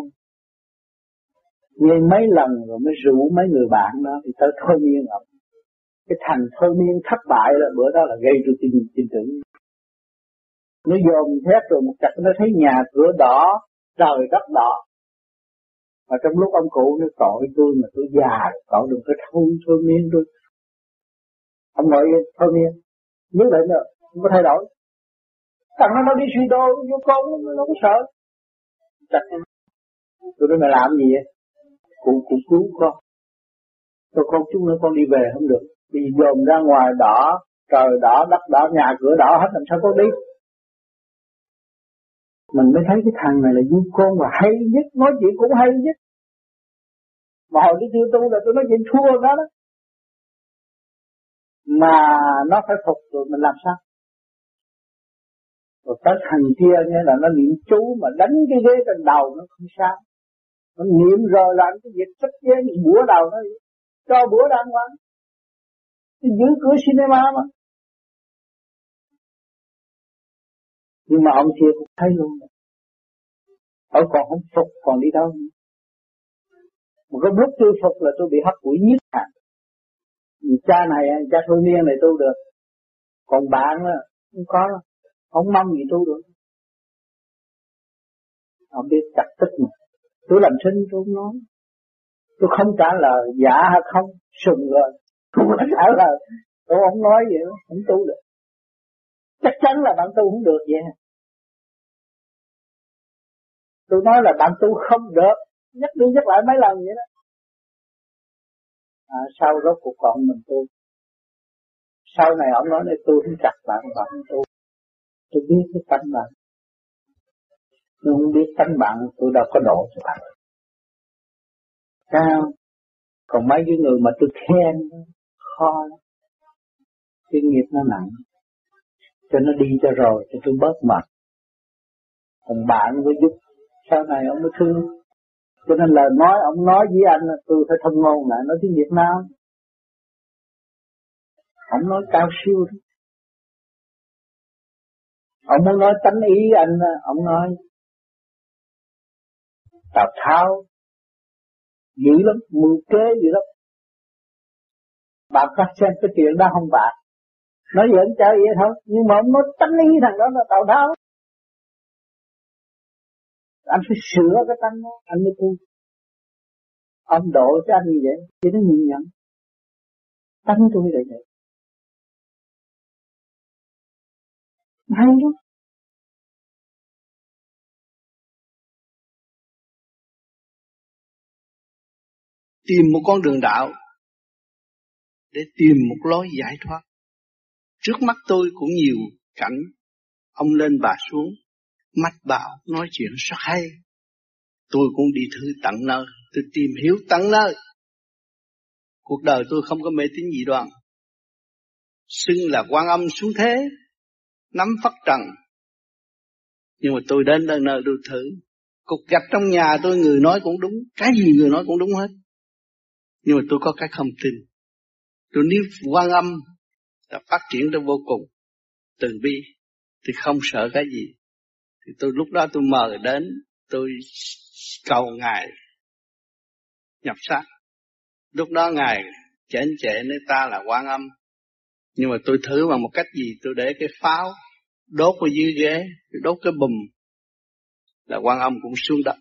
Nghe mấy lần rồi mới rủ mấy người bạn đó thì tới thôi miên ông. Cái thành thôi miên thất bại là bữa đó là gây cho tin tin tưởng. Nó dồn thét rồi một chặt nó thấy nhà cửa đỏ, trời đất đỏ. Mà trong lúc ông cụ nó tội tôi mà tôi già cậu đừng có thôi thôi miên tôi. Ông nội thôi miên nếu lại nữa không có thay đổi. Thằng nó nó đi suy đô, vô con, nó có sợ chặt tôi nói mày làm gì vậy? Cũng cũng cứu con. Tôi con chút nữa con đi về không được. Vì dồn ra ngoài đỏ, trời đỏ, đất đỏ, nhà cửa đỏ hết làm sao có đi? Mình mới thấy cái thằng này là du con và hay nhất, nói chuyện cũng hay nhất. Mà hồi đi chưa tu là tôi nói chuyện thua đó đó. Mà nó phải phục rồi, mình làm sao? Rồi tới thằng kia nghe là nó niệm chú mà đánh cái ghế trên đầu nó không sao. Nó niệm rồi làm cái việc sách ghế búa đầu nó cho búa đàng hoàng giữ cửa cinema mà. Nhưng mà ông kia cũng thấy luôn ông còn không phục còn đi đâu một cái lúc tôi phục là tôi bị hấp quỷ nhất, hẳn cha này cha thôi niên này tôi được. Còn bạn là không có không mong gì tu được. Ông biết chặt tức mà. Tôi làm sinh tôi không nói. Tôi không trả lời dạ hay không sùng rồi. Không có trả lời. Tôi không nói vậy không tu được. Chắc chắn là bạn tu không được vậy. Tôi nói là bạn tu không được. Nhắc đi nhắc lại mấy lần vậy đó. À, sau đó cuộc còn mình tu. Sau này ông nói này tôi không chặt bạn bạn tu tôi biết cái tánh bạn. Tôi không biết tánh bạn tôi đâu có độ cho bạn. Sao? Còn mấy cái người mà tôi khen khó cái nghiệp nó nặng, cho nó đi cho rồi cho tôi bớt mệt. Còn bạn mới giúp sau này ông mới thương. Cho nên lời nói, ông nói với anh là tôi phải thông ngôn lại, nói tiếng Việt Nam. Ông nói cao siêu đó ông muốn nói tánh ý anh ông nói Tào Tháo dữ lắm, mưu kế dữ lắm. Bạn có xem cái chuyện đó không bạn? Nói giỡn chơi vậy thôi, nhưng mà ông nói tánh ý thằng đó là Tào Tháo. Anh phải sửa cái tánh đó, anh mới tu. Ông độ cho anh như vậy, chỉ nó nhìn nhận. Tánh tôi là vậy. Hay lắm. Tìm một con đường đạo để tìm một lối giải thoát. Trước mắt tôi cũng nhiều cảnh ông lên bà xuống, mách bảo nói chuyện rất hay. Tôi cũng đi thư tận nơi, tôi tìm hiểu tận nơi. Cuộc đời tôi không có mê tín gì đoạn. Xưng là quan âm xuống thế, nắm phát trần. Nhưng mà tôi đến nơi nơi tôi thử. Cục gạch trong nhà tôi người nói cũng đúng, cái gì người nói cũng đúng hết. Nhưng mà tôi có cái không tin. Tôi nếu quan âm là phát triển tới vô cùng, từ bi, thì không sợ cái gì. Thì tôi lúc đó tôi mời đến, tôi cầu Ngài nhập sát. Lúc đó Ngài chén chệ nơi ta là quan âm. Nhưng mà tôi thử bằng một cách gì, tôi để cái pháo đốt ở dưới ghế, đốt cái bùm là quan âm cũng xuống đất.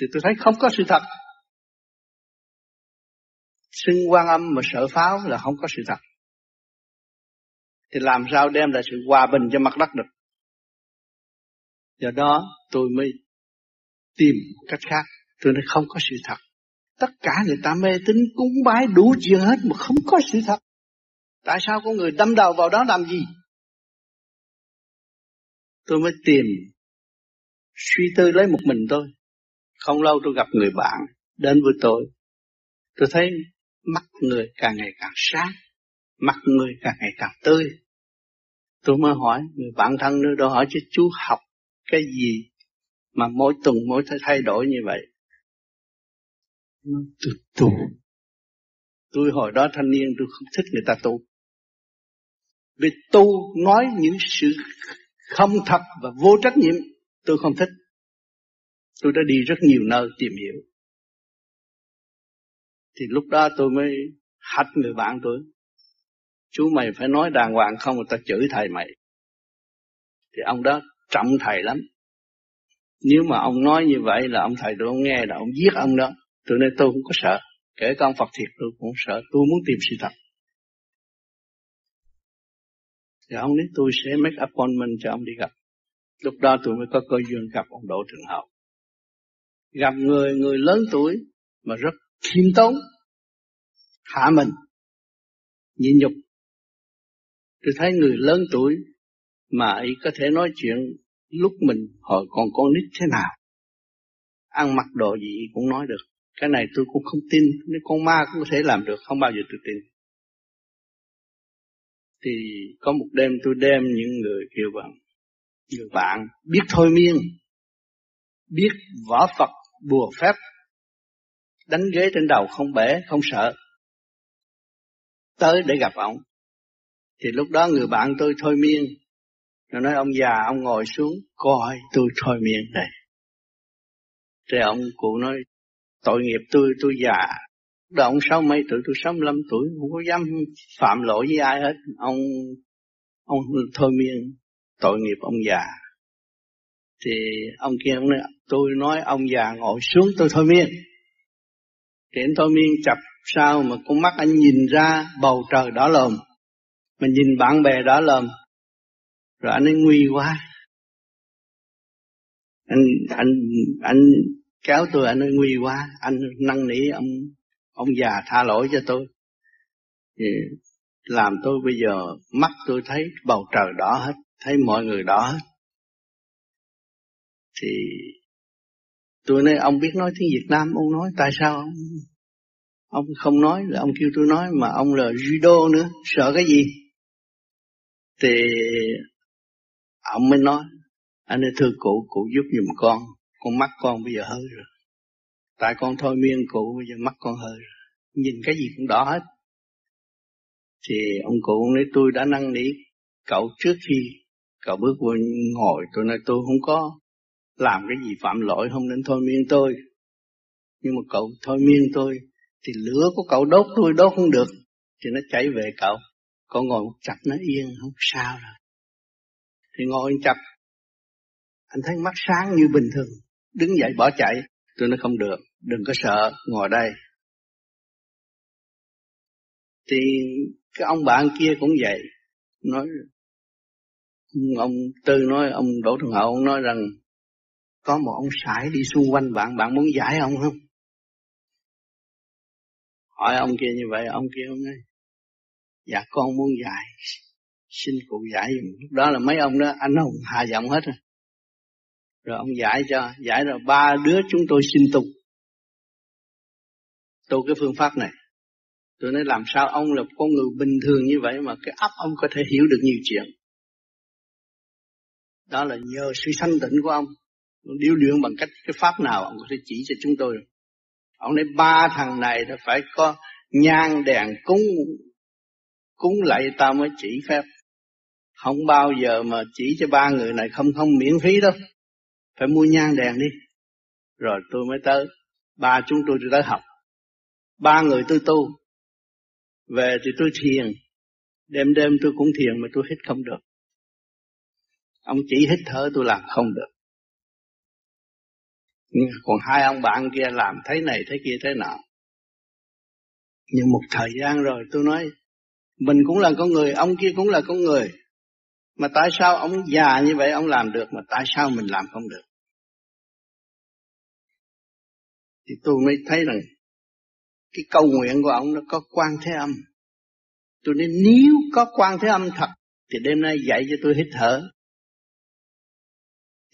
Thì tôi thấy không có sự thật xưng quan âm mà sợ pháo là không có sự thật. Thì làm sao đem lại sự hòa bình cho mặt đất được. Do đó tôi mới tìm cách khác. Tôi nói không có sự thật. Tất cả người ta mê tín cúng bái đủ chuyện hết mà không có sự thật. Tại sao có người đâm đầu vào đó làm gì? Tôi mới tìm, suy tư lấy một mình tôi. Không lâu tôi gặp người bạn đến với tôi. Tôi thấy mắt người càng ngày càng sáng, mắt người càng ngày càng tươi. Tôi mới hỏi, người bạn thân nữa đó hỏi chứ chú học cái gì mà mỗi tuần mỗi thay thay đổi như vậy? Tôi tu. Tôi hồi đó thanh niên tôi không thích người ta tu. Vì tu nói những sự không thật và vô trách nhiệm tôi không thích. Tôi đã đi rất nhiều nơi tìm hiểu thì lúc đó tôi mới hách người bạn tôi. Chú mày phải nói đàng hoàng không, người ta chửi thầy mày. Thì ông đó trọng thầy lắm. Nếu mà ông nói như vậy là ông thầy tôi không nghe là ông giết ông đó. Tôi nên tôi không có sợ. Kể con Phật thiệt tôi cũng sợ. Tôi muốn tìm sự thật. Thì ông nói tôi sẽ make appointment cho ông đi gặp. Lúc đó tôi mới có cơ duyên gặp ông Đỗ Trường Hậu. Gặp người người lớn tuổi mà rất khiêm tốn hạ mình, nhịn nhục. Tôi thấy người lớn tuổi mà ấy có thể nói chuyện lúc mình hồi còn con nít thế nào, ăn mặc đồ gì cũng nói được. Cái này tôi cũng không tin, nếu con ma cũng có thể làm được, không bao giờ tôi tin. Thì có một đêm tôi đem những người kêu bằng, người bạn, biết thôi miên, biết võ Phật, bùa phép đánh ghế trên đầu không bể, không sợ. Tới để gặp ông. Thì lúc đó người bạn tôi thôi miên. Nó nói, ông già, ông ngồi xuống, coi tôi thôi miên này. Thì ông cụ nói, tội nghiệp tôi tôi già. Đó, ông sáu mấy tuổi, tôi sáu mươi tuổi, không có dám phạm lỗi với ai hết. Ông ông thôi miên, tội nghiệp ông già. Thì ông kia ông nói, tôi nói, ông già ngồi xuống, tôi thôi miên thì anh thôi miên chập sao mà con mắt anh nhìn ra bầu trời đỏ lòm, mà nhìn bạn bè đỏ lòm? Rồi anh ấy nguy quá. Anh anh anh kéo tôi, anh ấy nguy quá. Anh năn nỉ ông ông già tha lỗi cho tôi. Thì làm tôi bây giờ, mắt tôi thấy bầu trời đỏ hết, thấy mọi người đỏ hết. Thì tôi nói, ông biết nói tiếng Việt Nam, ông nói, tại sao ông? Ông không nói, là ông kêu tôi nói, mà ông là judo nữa, sợ cái gì? Thì ông mới nói, anh ơi, thưa cụ cụ giúp giùm con con mắt con bây giờ hơi rồi. Tại con thôi miên, cụ bây giờ mắt con hơi rồi. Nhìn cái gì cũng đỏ hết. Thì ông cụ nói, tôi đã năn nỉ cậu trước khi cậu bước vô ngồi. Tôi nói, tôi không có làm cái gì phạm lỗi không nên thôi miên tôi. Nhưng mà cậu thôi miên tôi thì lửa của cậu đốt tôi đốt không được thì nó chảy về cậu. Cậu ngồi chặt nó yên, không sao rồi. Thì ngồi chặt anh thấy mắt sáng như bình thường. Đứng dậy bỏ chạy, tôi nói không được, đừng có sợ, ngồi đây. Thì cái ông bạn kia cũng vậy. Nói, ông tư nói, ông đỗ thường hậu ông nói rằng có một ông sải đi xung quanh bạn bạn muốn giải ông không? Hỏi ông kia như vậy, ông kia ông ấy dạ con muốn giải. Xin cụ giải dùm lúc đó là mấy ông đó, anh hùng hạ giọng hết rồi. Rồi ông giải cho, giải rồi ba đứa chúng tôi xin tục. Tu cái phương pháp này. Tôi nói, làm sao ông là con người bình thường như vậy mà cái óc ông có thể hiểu được nhiều chuyện? Đó là nhờ sự sanh tịnh của ông điêu luyện bằng cách cái pháp nào, ông có thể chỉ cho chúng tôi. Ông nói, ba thằng này thì phải có nhang đèn cúng cúng lại tao mới chỉ phép. Không bao giờ mà chỉ cho ba người này, không không miễn phí đâu. Phải mua nhang đèn đi. Rồi tôi mới tới. Ba chúng tôi tới học. Ba người tôi tu. Về thì tôi thiền. Đêm đêm tôi cũng thiền mà tôi hít không được. Ông chỉ hít thở tôi làm không được nhưng còn hai ông bạn kia làm thấy này thấy kia thế nào nhưng một thời gian rồi tôi nói, mình cũng là con người, ông kia cũng là con người. Mà tại sao ông già như vậy ông làm được mà tại sao mình làm không được? Thì tôi mới thấy rằng cái câu nguyện của ông nó có quan thế âm. Tôi nên nếu có quan thế âm thật, thì đêm nay dạy cho tôi hít thở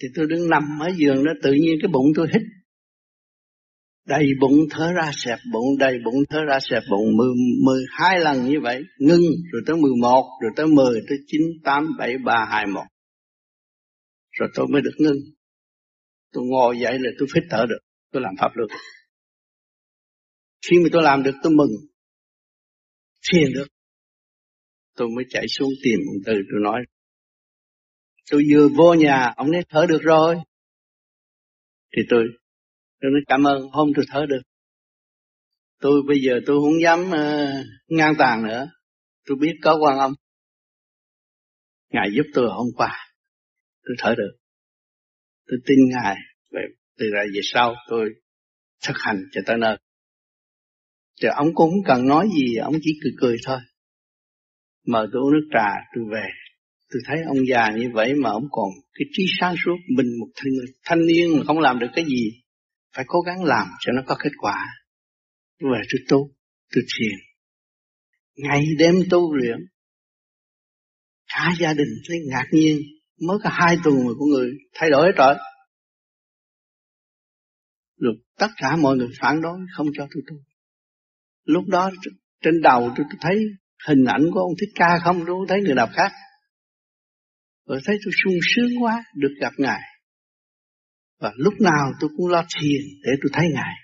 thì tôi đứng nằm ở giường đó, tự nhiên cái bụng tôi hít. Đầy bụng thở ra sẹp bụng, đầy bụng thở ra sẹp bụng. Mười mười hai lần như vậy, ngưng, rồi tới mười một, rồi tới mười, tới chín, tám, bảy, ba, hai, một. Rồi tôi mới được ngưng. Tôi ngồi dậy là tôi phít thở được, tôi làm pháp được khi mà tôi làm được, tôi mừng. Thiền được. Tôi mới chạy xuống tìm từ tôi nói tôi vừa vô nhà ông nói thở được rồi. Thì tôi tôi nói cảm ơn hôm tôi thở được. Tôi bây giờ tôi không dám uh, ngang tàn nữa. Tôi biết có quan âm ngài giúp tôi hôm qua tôi thở được. Tôi tin ngài về từ ra về sau tôi thực hành cho tới nơi. Thì ông cũng không cần nói gì ông chỉ cười cười thôi. Mời tôi uống nước trà tôi về tôi thấy ông già như vậy mà ông còn cái trí sáng suốt mình một thanh, thanh niên mà không làm được cái gì phải cố gắng làm cho nó có kết quả. Tôi về tôi tu tôi thiền. Ngày đêm tu luyện cả gia đình thấy ngạc nhiên mới có hai tuần mà của người thay đổi hết rồi. Rồi tất cả mọi người phản đối không cho tôi tu. Lúc đó trên đầu tôi, thấy hình ảnh của ông thích ca không tôi thấy người nào khác rồi thấy tôi sung sướng quá, được gặp ngài. Và lúc nào tôi cũng lo thiền để tôi thấy ngài.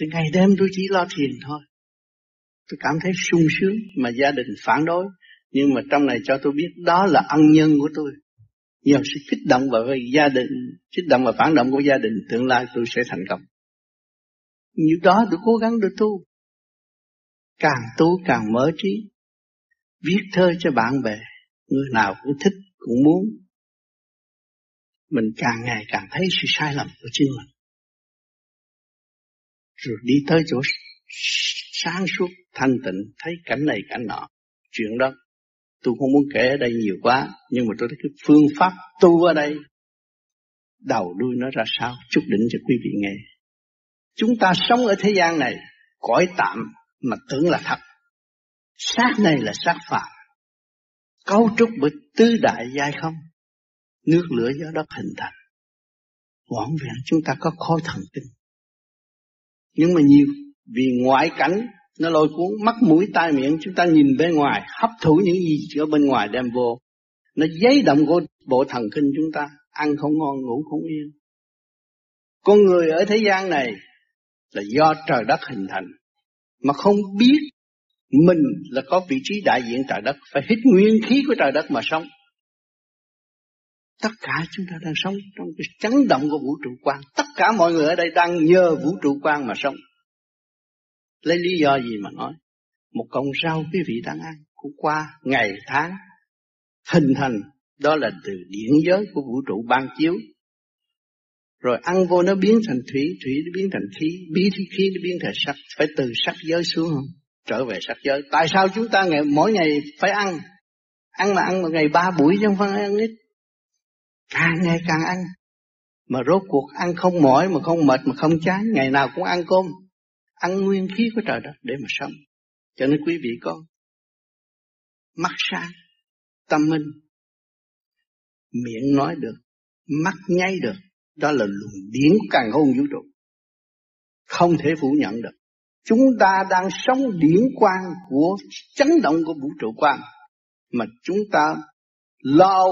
Thì ngày đêm tôi chỉ lo thiền thôi. Tôi cảm thấy sung sướng mà gia đình phản đối. Nhưng mà trong này cho tôi biết đó là ân nhân của tôi. Nhờ sự kích động và gia đình, kích động và phản động của gia đình, tương lai tôi sẽ thành công. Như đó tôi cố gắng được tu. Càng tu càng mở trí. Viết thơ cho bạn bè người nào cũng thích, cũng muốn. Mình càng ngày càng thấy sự sai lầm của chính mình. Rồi đi tới chỗ sáng suốt, thanh tịnh, thấy cảnh này, cảnh nọ. Chuyện đó, tôi không muốn kể ở đây nhiều quá, nhưng mà tôi thấy cái phương pháp tu ở đây, đầu đuôi nó ra sao? Chút định cho quý vị nghe. Chúng ta sống ở thế gian này, cõi tạm mà tưởng là thật. Xác này là xác phạm cấu trúc bởi tứ đại giai không? Nước, lửa, gió, đất hình thành. Vỏn vẹn chúng ta có khối thần kinh. Nhưng mà nhiều, vì ngoại cảnh, nó lôi cuốn, mắt, mũi, tai, miệng, chúng ta nhìn bên ngoài, hấp thụ những gì ở bên ngoài đem vô. Nó giấy động của bộ thần kinh chúng ta, ăn không ngon, ngủ không yên. Con người ở thế gian này là do trời đất hình thành, mà không biết mình là có vị trí đại diện trời đất, phải hít nguyên khí của trời đất mà sống. Tất cả chúng ta đang sống trong cái chấn động của vũ trụ quan tất cả mọi người ở đây đang nhờ vũ trụ quan mà sống. Lấy lý do gì mà nói? Một cọng rau quý vị đang ăn cũng qua ngày tháng, hình thành, đó là từ điển giới của vũ trụ ban chiếu. Rồi ăn vô nó biến thành thủy thủy nó biến thành khí biến khí khí nó biến thành sắc. Phải từ sắc giới xuống không? Trở về sắc giới. Tại sao chúng ta ngày, mỗi ngày phải ăn? Ăn mà ăn một ngày ba buổi chứ không phải ăn ít. Càng ngày càng ăn. Mà rốt cuộc ăn không mỏi mà không mệt mà không chán, ngày nào cũng ăn cơm. Ăn nguyên khí của trời đất để mà sống. Cho nên quý vị có mắt sáng, tâm minh. Miệng nói được, mắt nháy được, đó là luồng điển càng không vũ trụ. Không thể phủ nhận được chúng ta đang sống điển quang của chấn động của vũ trụ quang. Mà chúng ta lo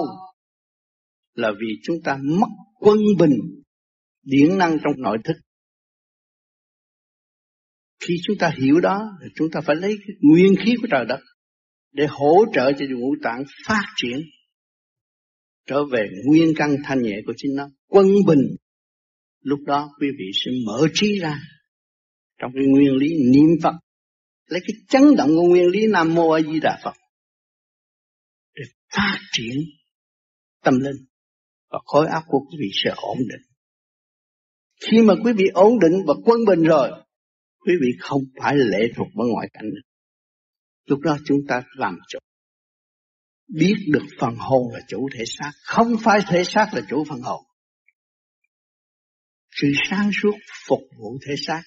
là vì chúng ta mất quân bình, điển năng trong nội thức. Khi chúng ta hiểu đó, thì chúng ta phải lấy cái nguyên khí của trời đất để hỗ trợ cho ngũ tạng phát triển, trở về nguyên căn thanh nhẹ của chính nó, quân bình. Lúc đó quý vị sẽ mở trí ra trong cái nguyên lý niệm Phật lấy cái chấn động của nguyên lý Nam Mô A Di Đà Phật để phát triển tâm linh và khối óc của quý vị sẽ ổn định. Khi mà quý vị ổn định và quân bình rồi, quý vị không phải lệ thuộc vào ngoại cảnh nữa. Lúc đó chúng ta làm chủ. Biết được phần hồn là chủ thể xác, không phải thể xác là chủ phần hồn. Sự sáng suốt phục vụ thể xác,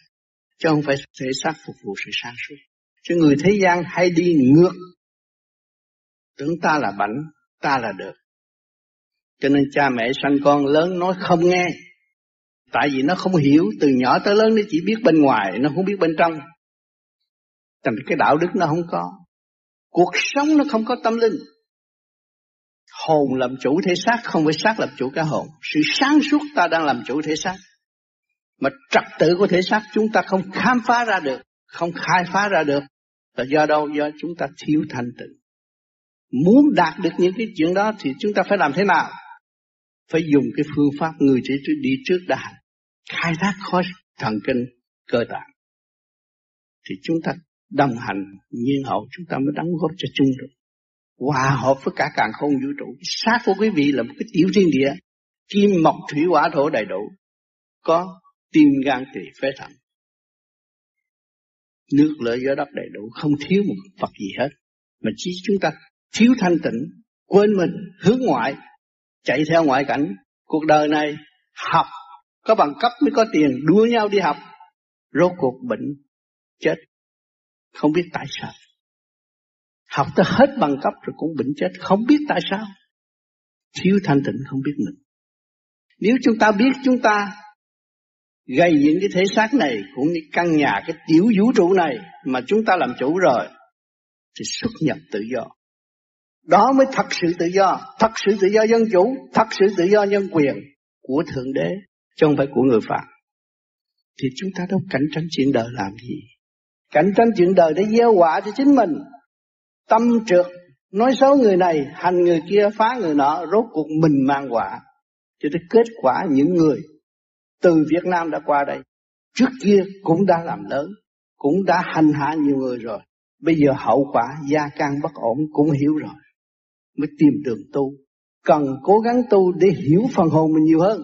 chứ không phải thể xác phục vụ sự sáng suốt. Chứ người thế gian hay đi ngược. Tưởng ta là bảnh, ta là được. Cho nên cha mẹ sanh con lớn nói không nghe. Tại vì nó không hiểu từ nhỏ tới lớn nó chỉ biết bên ngoài, nó không biết bên trong. Thành cái đạo đức nó không có. Cuộc sống nó không có tâm linh. Hồn làm chủ thể xác không phải xác làm chủ cả hồn. Sự sáng suốt ta đang làm chủ thể xác. Mà trật tự của thể xác chúng ta không khám phá ra được, không khai phá ra được. Là do đâu? Do chúng ta thiếu thanh tịnh. Muốn đạt được những cái chuyện đó thì chúng ta phải làm thế nào? Phải dùng cái phương pháp người chỉ đi trước đã khai thác khối thần kinh cơ tạng. Thì chúng ta đồng hành nhiên hậu chúng ta mới đóng góp cho chung được. Hòa hợp với cả càng không vũ trụ. Xác của quý vị là một cái tiểu thiên địa. Kim mộc thủy hỏa thổ đầy đủ. Có tim gan tỳ phế thận. Nước lợi gió đất đầy đủ. Không thiếu một vật gì hết. Mà chỉ chúng ta thiếu thanh tịnh. Quên mình hướng ngoại. Chạy theo ngoại cảnh. Cuộc đời này học. Có bằng cấp mới có tiền. Đua nhau đi học. Rốt cuộc bệnh. Chết không biết tại sao. Học tới hết bằng cấp rồi cũng bệnh chết, không biết tại sao. Thiếu thanh tịnh không biết mình. Nếu chúng ta biết chúng ta gây những cái thế xác này cũng như căn nhà cái tiểu vũ trụ này mà chúng ta làm chủ rồi thì xuất nhập tự do. Đó mới thật sự tự do, thật sự tự do dân chủ, thật sự tự do nhân quyền của Thượng Đế, chứ không phải của người Phạm. Thì chúng ta đâu cạnh tranh chuyện đời làm gì. Cạnh tranh chuyện đời để gieo quả cho chính mình. Tâm trượt, nói xấu người này, hành người kia, phá người nọ, rốt cuộc mình mang quả. Cho tới kết quả những người từ Việt Nam đã qua đây. Trước kia cũng đã làm lớn, cũng đã hành hạ nhiều người rồi. Bây giờ hậu quả gia can bất ổn cũng hiểu rồi. Mới tìm đường tu. Cần cố gắng tu để hiểu phần hồn mình nhiều hơn.